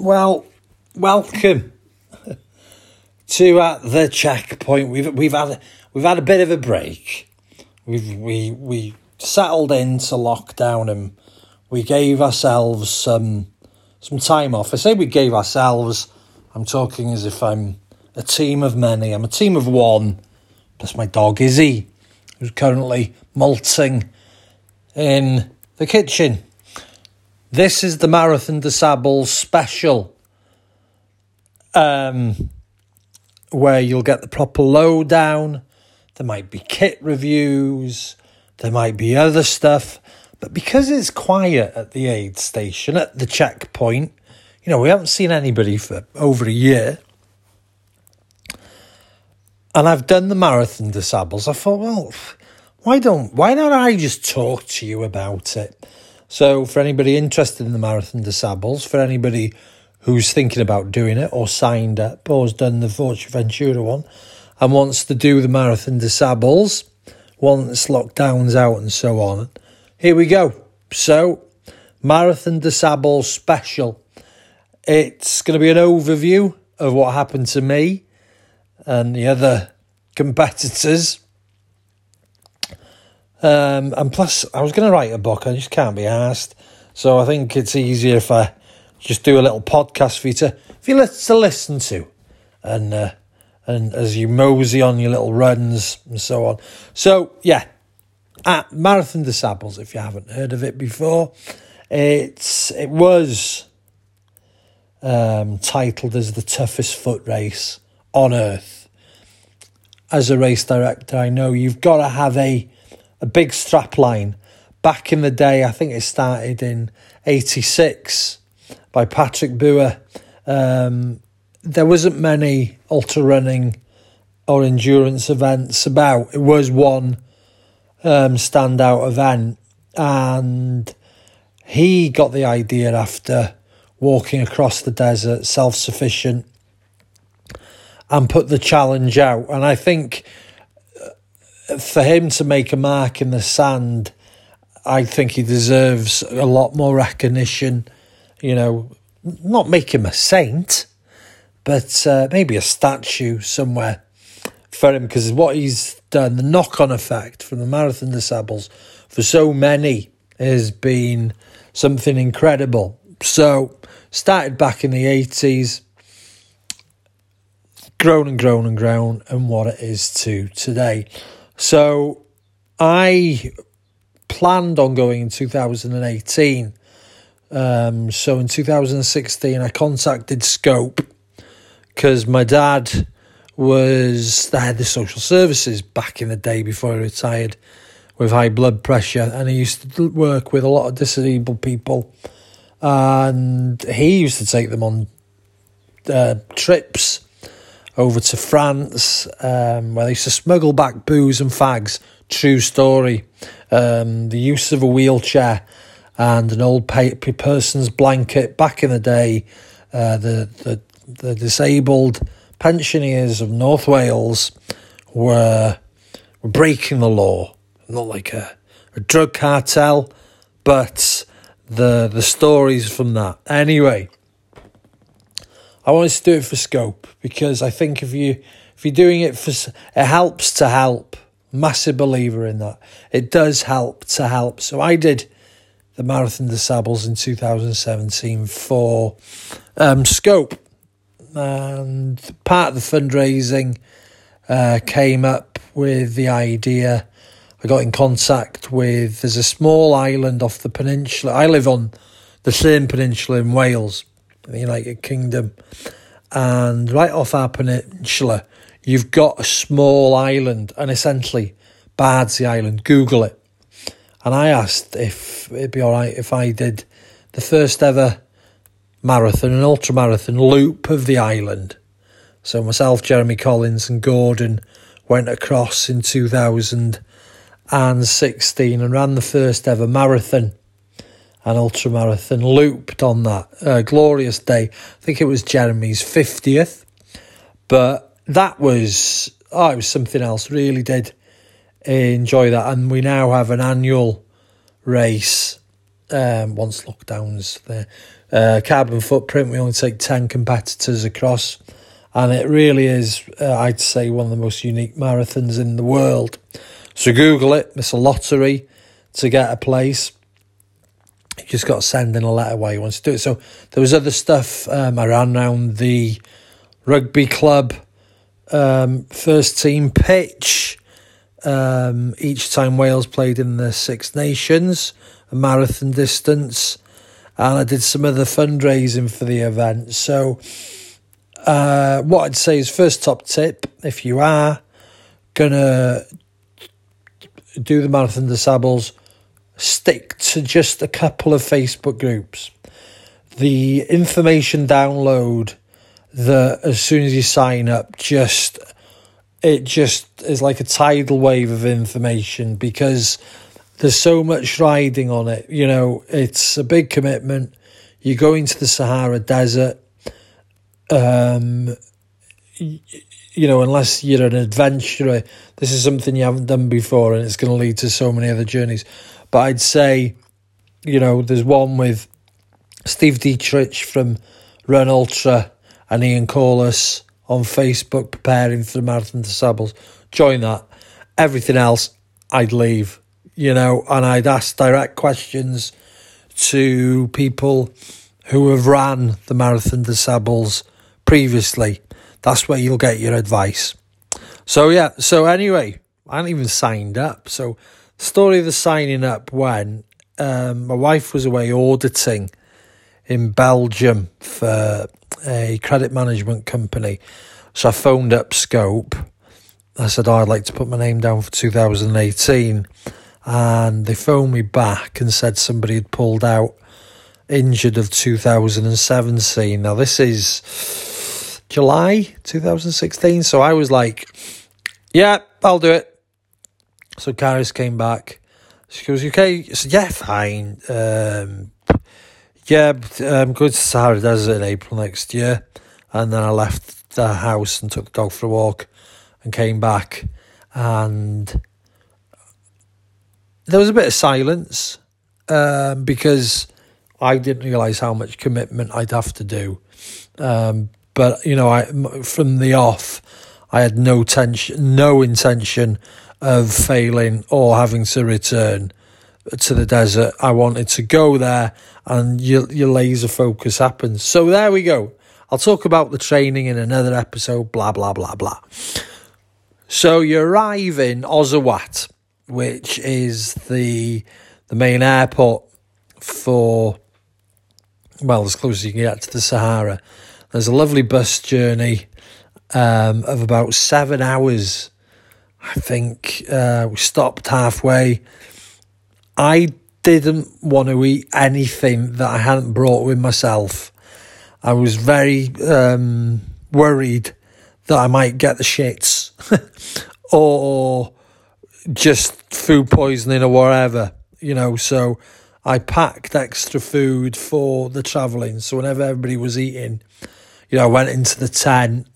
Well, welcome to uh, the checkpoint. We've we've had we've had a bit of a break. We've we we settled into lockdown and we gave ourselves some some time off. I say we gave ourselves. I'm talking as if I'm a team of many. I'm a team of one. Plus my dog Izzy, who's currently molting in the kitchen. This is the Marathon des Sables special, um, where you'll get the proper lowdown. There might be kit reviews, there might be other stuff, but because it's quiet at the aid station, at the checkpoint, you know, we haven't seen anybody for over a year. And I've done the Marathon des Sables. I thought, well, why don't why don't I just talk to you about it? So, for anybody interested in the Marathon des Sables, for anybody who's thinking about doing it or signed up or has done the Ventura one and wants to do the Marathon des Sables once lockdown's out and so on, here we go. So, Marathon des Sables special. It's going to be an overview of what happened to me and the other competitors um, and plus, I was going to write a book, I just can't be asked. So I think it's easier if I just do a little podcast for you to, for you to listen to, and uh, and as you mosey on your little runs and so on. So yeah, at Marathon des Sables, if you haven't heard of it before, it's it was um, titled as the toughest foot race on earth. As a race director, I know you've got to have a a big strap line. Back in the day, I think it started in 86 by Patrick Bauer. Um, there wasn't many ultra running or endurance events about. It was one um, standout event, and he got the idea after walking across the desert, self sufficient, and put the challenge out. And I think for him to make a mark in the sand, I think he deserves a lot more recognition. You know, not make him a saint, but uh, maybe a statue somewhere for him because what he's done, the knock on effect from the Marathon des Sables for so many has been something incredible. So, started back in the 80s, grown and grown and grown, and what it is to today. So I planned on going in 2018. Um, so in 2016, I contacted Scope because my dad was the head of social services back in the day before he retired with high blood pressure, and he used to work with a lot of disabled people, and he used to take them on uh, trips over to France, um, where they used to smuggle back booze and fags. True story. Um, the use of a wheelchair and an old person's blanket back in the day. Uh, the, the the disabled pensioners of North Wales were were breaking the law, not like a, a drug cartel, but the the stories from that. Anyway, I wanted to do it for scope because I think if you if you're doing it for it helps to help. Massive believer in that. It does help to help. So I did the Marathon des Sables in 2017 for um, Scope, and part of the fundraising uh, came up with the idea. I got in contact with there's a small island off the peninsula. I live on the same peninsula in Wales, the United Kingdom. And right off our peninsula, you've got a small island, and essentially Bardsey Island. Google it. And I asked if it'd be all right if I did the first ever marathon, an ultra marathon loop of the island. So myself, Jeremy Collins, and Gordon went across in 2016 and ran the first ever marathon an ultra marathon looped on that uh, glorious day. I think it was Jeremy's 50th, but that was, oh, it was something else. Really did enjoy that. And we now have an annual race um, once lockdown's there. uh, carbon footprint. We only take 10 competitors across, and it really is, uh, I'd say, one of the most unique marathons in the world. So Google it, it's a lottery to get a place. You just got to send in a letter why you want to do it. So there was other stuff um, I ran around the rugby club um, first team pitch. Um, each time Wales played in the Six Nations, a marathon distance, and I did some other fundraising for the event. So, uh, what I'd say is first top tip if you are gonna do the Marathon des Sables, stick to just a couple of Facebook groups. The information download that as soon as you sign up, just it just is like a tidal wave of information because there's so much riding on it. You know, it's a big commitment. You go into the Sahara Desert. Um, you know, unless you're an adventurer, this is something you haven't done before, and it's going to lead to so many other journeys. But I'd say, you know, there's one with Steve Diederich from Run Ultra and Ian Corless on Facebook preparing for the Marathon des Sables. Join that. Everything else, I'd leave, you know, and I'd ask direct questions to people who have ran the Marathon des Sables previously. That's where you'll get your advice. So, yeah, so anyway, I hadn't even signed up. So, story of the signing up when um, my wife was away auditing in Belgium for a credit management company. So I phoned up Scope. I said, oh, I'd like to put my name down for 2018. And they phoned me back and said somebody had pulled out injured of 2017. Now, this is July 2016. So I was like, yeah, I'll do it. So Karis came back. She goes, okay? I said, yeah, fine. Um, yeah, I'm going to Sahara Desert in April next year. And then I left the house and took the dog for a walk and came back. And there was a bit of silence um, because I didn't realise how much commitment I'd have to do. Um, but, you know, I, from the off, I had no tension, no intention of failing or having to return to the desert. I wanted to go there and your, your laser focus happens. So there we go. I'll talk about the training in another episode, blah, blah, blah, blah. So you arrive in Ozawat, which is the the main airport for, well, as close as you can get to the Sahara. There's a lovely bus journey um, of about seven hours. I think uh, we stopped halfway I didn't want to eat anything that I hadn't brought with myself. I was very um, worried that I might get the shits or just food poisoning or whatever, you know. So I packed extra food for the travelling. So whenever everybody was eating, you know, I went into the tent,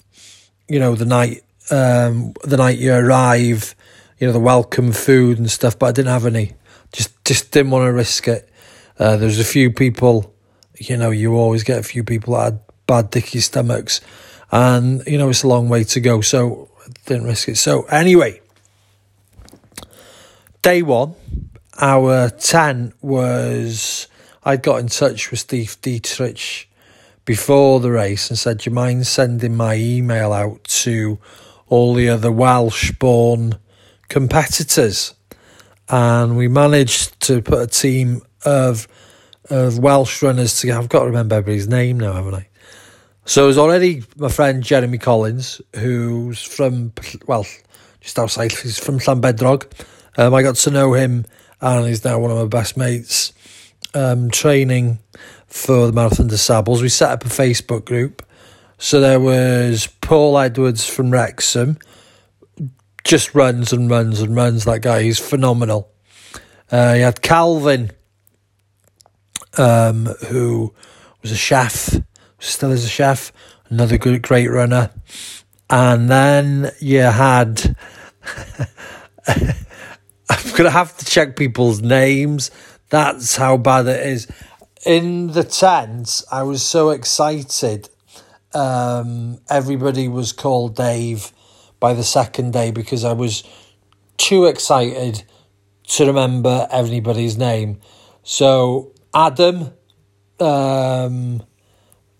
you know, the night um, the night you arrive, you know, the welcome food and stuff, but I didn't have any just just didn't want to risk it. Uh, there's a few people, you know, you always get a few people that had bad dicky stomachs, and you know it's a long way to go, so I didn't risk it. So anyway, day one, our tent was I'd got in touch with Steve Diederich before the race and said, Do you mind sending my email out to all the other Welsh born competitors? and we managed to put a team of of Welsh runners together. I've got to remember everybody's name now, haven't I? So it was already my friend Jeremy Collins, who's from well, just outside. He's from Llanbedrog. Um, I got to know him, and he's now one of my best mates. Um, training for the Marathon des Sables, we set up a Facebook group. So there was Paul Edwards from Wrexham, just runs and runs and runs. That guy, he's phenomenal. Uh, he had Calvin, um, who was a chef, still is a chef, another good, great runner. And then you had, I'm going to have to check people's names. That's how bad it is. In the tent, I was so excited. Um, everybody was called Dave by the second day because I was too excited to remember everybody's name. So Adam, um,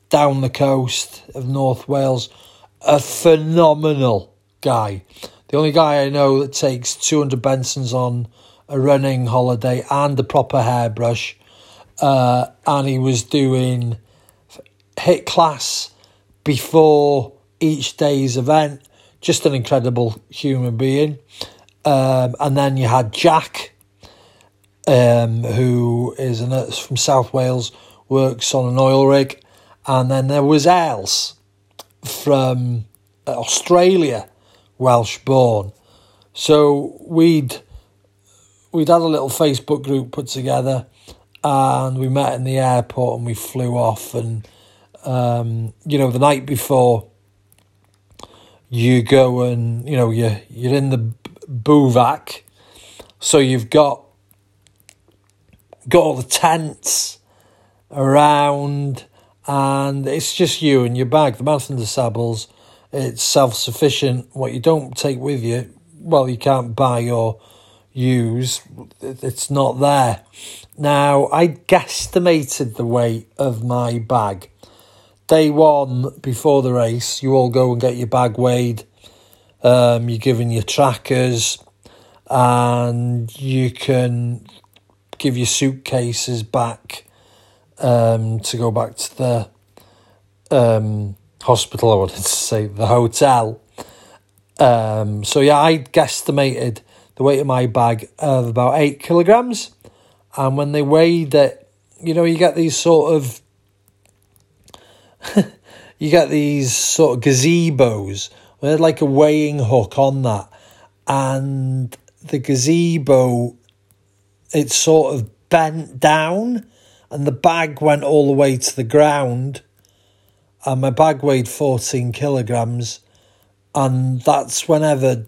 down the coast of North Wales, a phenomenal guy. The only guy I know that takes 200 Bensons on a running holiday and a proper hairbrush. Uh, and he was doing HIIT class before each day's event. Just an incredible human being. Um, and then you had Jack, um, who is an, from South Wales, works on an oil rig. And then there was Els from Australia, Welsh born. So we'd we'd had a little Facebook group put together, and we met in the airport and we flew off. And um, you know, the night before, you go and you know you you're in the bivouac, so you've got got all the tents around, and it's just you and your bag. The Marathon des Sables, it's self sufficient. What you don't take with you, well, you can't buy or use. It's not there. Now I guesstimated the weight of my bag. Day one before the race, you all go and get your bag weighed. Um, you're given your trackers, and you can give your suitcases back um, to go back to the um, hospital. I wanted to say the hotel. Um, so yeah, I guesstimated the weight of my bag of about eight kilograms, and when they weighed it, you know, you get these sort of you get these sort of gazebos. They had like a weighing hook on that, and the gazebo it sort of bent down and the bag went all the way to the ground. And my bag weighed 14 kilograms. And that's whenever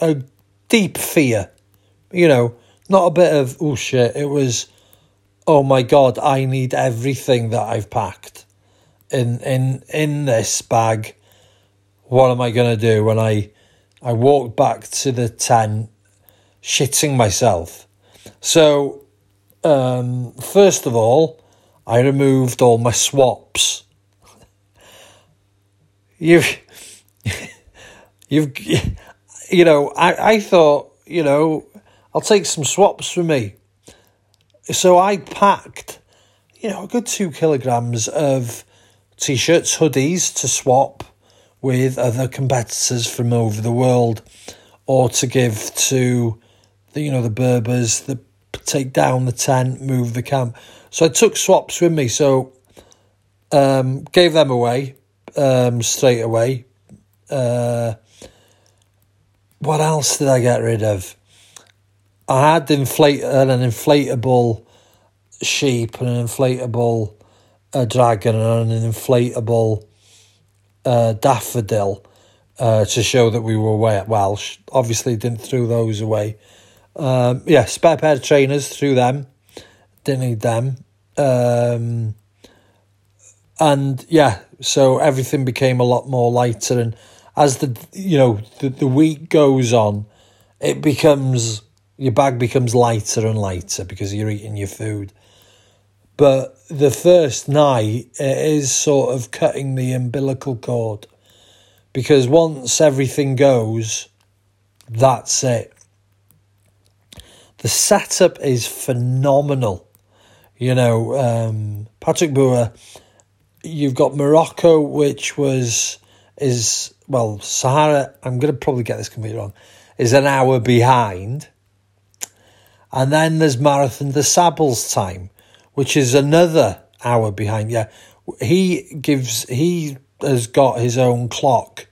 a deep fear you know not a bit of oh shit it was oh my god i need everything that i've packed in in in this bag what am i going to do when i i walked back to the tent shitting myself so um, first of all, I removed all my swaps. You've, you've, you know, I, I thought, you know, I'll take some swaps for me. So I packed, you know, a good two kilograms of t shirts, hoodies to swap with other competitors from over the world or to give to the, you know, the Berbers, the take down the tent, move the camp. So I took swaps with me. So um, gave them away um, straight away. Uh, what else did I get rid of? I had inflate an inflatable sheep and an inflatable uh, dragon and an inflatable uh, daffodil uh, to show that we were Welsh. Obviously, didn't throw those away. Um, yeah, spare pair of trainers through them. Didn't need them. Um, and yeah, so everything became a lot more lighter. And as the you know the, the week goes on, it becomes your bag becomes lighter and lighter because you're eating your food. But the first night it is sort of cutting the umbilical cord because once everything goes, that's it the setup is phenomenal. You know, um, Patrick Bauer, you've got Morocco, which was is well Sahara. I'm going to probably get this completely wrong. Is an hour behind, and then there's Marathon des Sables time, which is another hour behind. Yeah, he gives he has got his own clock,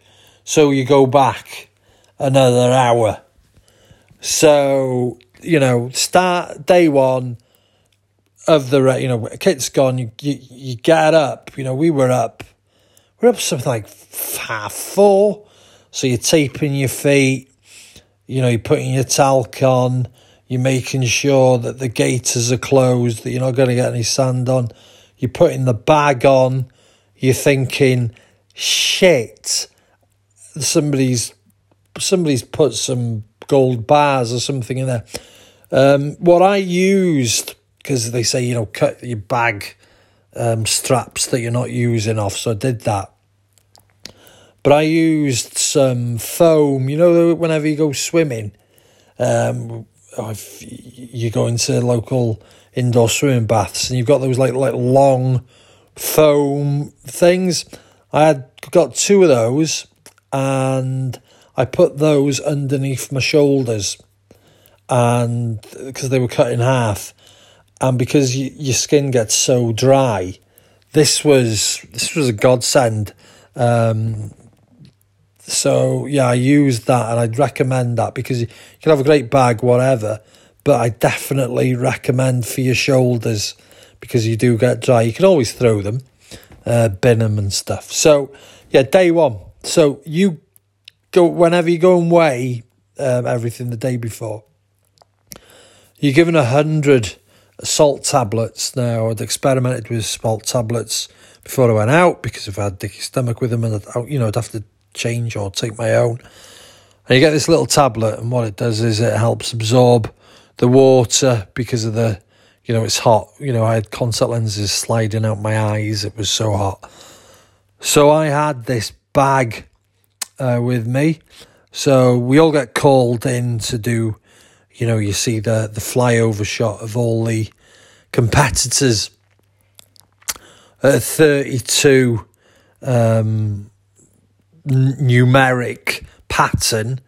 so you go back another hour. So you know, start day one of the you know kit's gone. You you, you get up. You know, we were up. We are up something like half four. So you're taping your feet. You know, you're putting your talc on. You're making sure that the gaiters are closed, that you're not going to get any sand on. You're putting the bag on. You're thinking, shit, somebody's somebody's put some gold bars or something in there. Um, what I used because they say you know cut your bag um, straps that you're not using off, so I did that. But I used some foam. You know, whenever you go swimming, um, if you go into local indoor swimming baths and you've got those like like long foam things. I had got two of those and I put those underneath my shoulders and because they were cut in half and because you, your skin gets so dry this was this was a godsend um, so yeah i use that and i'd recommend that because you can have a great bag whatever but i definitely recommend for your shoulders because you do get dry you can always throw them uh, bin them and stuff so yeah day one so you go whenever you go and weigh um, everything the day before. You're given a hundred salt tablets. Now I'd experimented with salt tablets before I went out because if I had dicky stomach with them, and I'd, you know I'd have to change or take my own. And you get this little tablet, and what it does is it helps absorb the water because of the, you know, it's hot. You know, I had contact lenses sliding out my eyes. It was so hot. So I had this bag uh, with me. So we all get called in to do, you know, you see the, the flyover shot of all the competitors at 32 um, n- numeric pattern.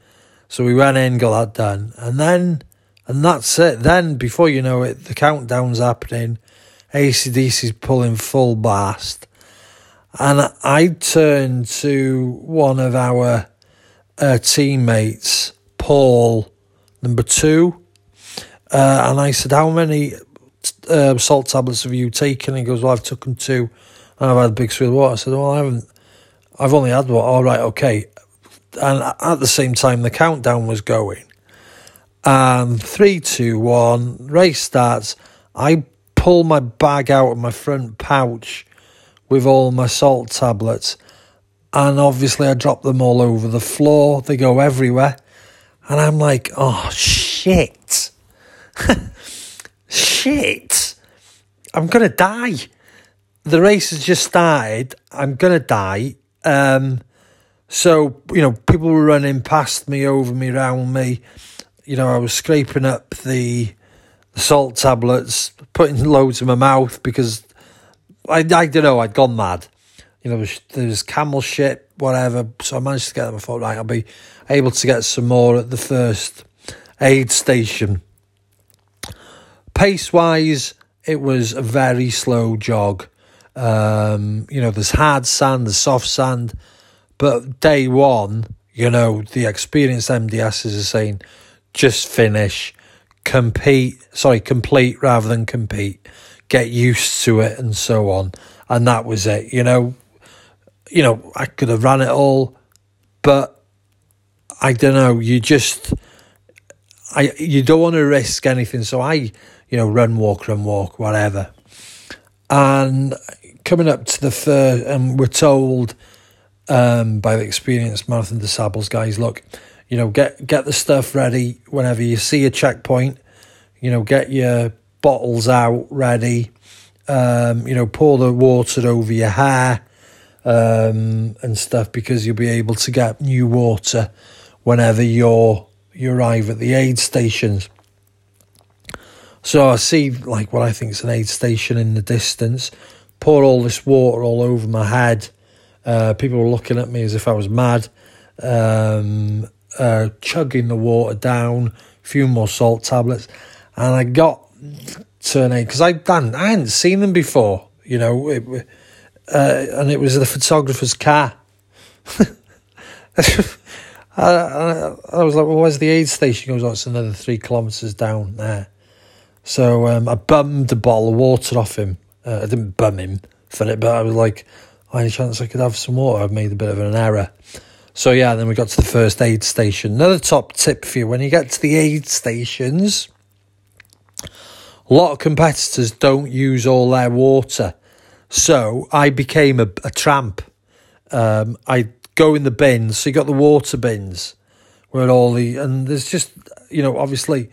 So we went in, got that done. And then, and that's it. Then, before you know it, the countdown's happening. ACDC's pulling full blast. And I turned to one of our uh, teammates, Paul, number two, uh, and I said, How many uh, salt tablets have you taken? He goes, Well, I've taken two, and I've had a big swig of water. I said, Well, I haven't, I've only had one. All right, okay. And at the same time, the countdown was going. And three, two, one, race starts. I pull my bag out of my front pouch with all my salt tablets. And obviously, I drop them all over the floor. They go everywhere. And I'm like, oh, shit. shit. I'm going to die. The race has just started. I'm going to die. Um, so, you know, people were running past me, over me, around me. You know, I was scraping up the, the salt tablets, putting loads in my mouth because I, I don't know, I'd gone mad. You know, there's camel shit, whatever. So I managed to get them. I thought, right, I'll be able to get some more at the first aid station. Pace wise, it was a very slow jog. Um, you know, there's hard sand, there's soft sand, but day one, you know, the experienced MDSs are saying just finish, compete, sorry, complete rather than compete get used to it and so on. And that was it. You know, you know, I could have ran it all, but I don't know. You just, I you don't want to risk anything. So I, you know, run, walk, run, walk, whatever. And coming up to the first, and we're told um, by the experienced Marathon des Sables guys, look, you know, get get the stuff ready whenever you see a checkpoint. You know, get your bottles out ready. Um, you know, pour the water over your hair um, and stuff because you'll be able to get new water whenever you're you arrive at the aid stations. So I see like what I think is an aid station in the distance. Pour all this water all over my head. Uh, people were looking at me as if I was mad. Um, uh, chugging the water down, a few more salt tablets, and I got surname because I hadn't, I hadn't seen them before, you know, it, uh, and it was the photographer's car. I, I, was like, well, where's the aid station? He goes, oh, it's another three kilometres down there. So um, I bummed a bottle of water off him. Uh, I didn't bum him for it, but I was like, oh, any chance I could have some water? I've made a bit of an error. So yeah, then we got to the first aid station. Another top tip for you when you get to the aid stations a lot of competitors don't use all their water. So I became a, a tramp. Um, I go in the bins. So you got the water bins where all the, and there's just, you know, obviously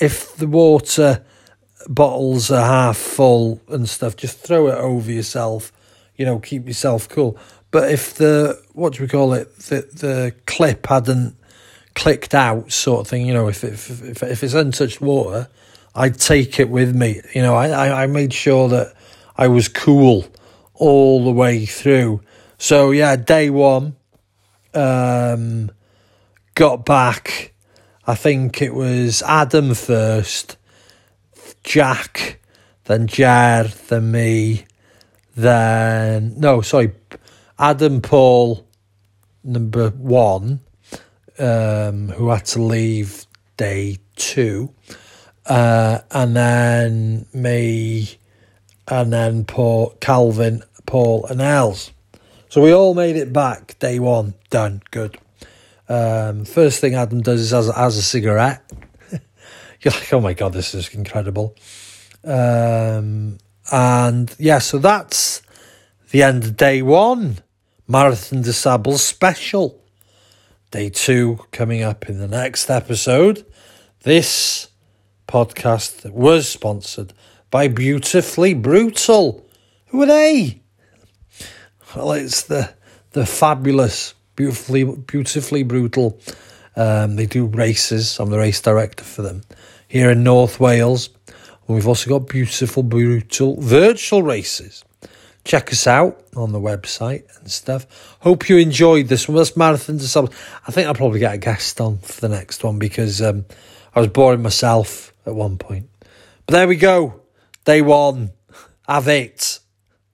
if the water bottles are half full and stuff, just throw it over yourself, you know, keep yourself cool. But if the, what do we call it, the, the clip hadn't clicked out sort of thing, you know, if, if, if, if it's untouched water, I'd take it with me. You know, I, I made sure that I was cool all the way through. So yeah, day one, um, got back. I think it was Adam first, Jack, then Jar, then me, then no, sorry, Adam Paul, number one, um, who had to leave day two uh, and then me, and then Paul, Calvin, Paul, and Els. So we all made it back day one. Done. Good. Um, first thing Adam does is has, has a cigarette. You're like, oh my god, this is incredible. Um, and yeah, so that's the end of day one. Marathon des Sables special. Day two coming up in the next episode. This podcast was sponsored by Beautifully Brutal. Who are they? Well, it's the the fabulous, beautifully beautifully brutal. Um, they do races. I'm the race director for them here in North Wales. And we've also got beautiful, brutal virtual races. Check us out on the website and stuff. Hope you enjoyed this one. This marathon to some. I think I'll probably get a guest on for the next one because um, I was boring myself at one point. But there we go. Day one. Have it.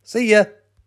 See ya.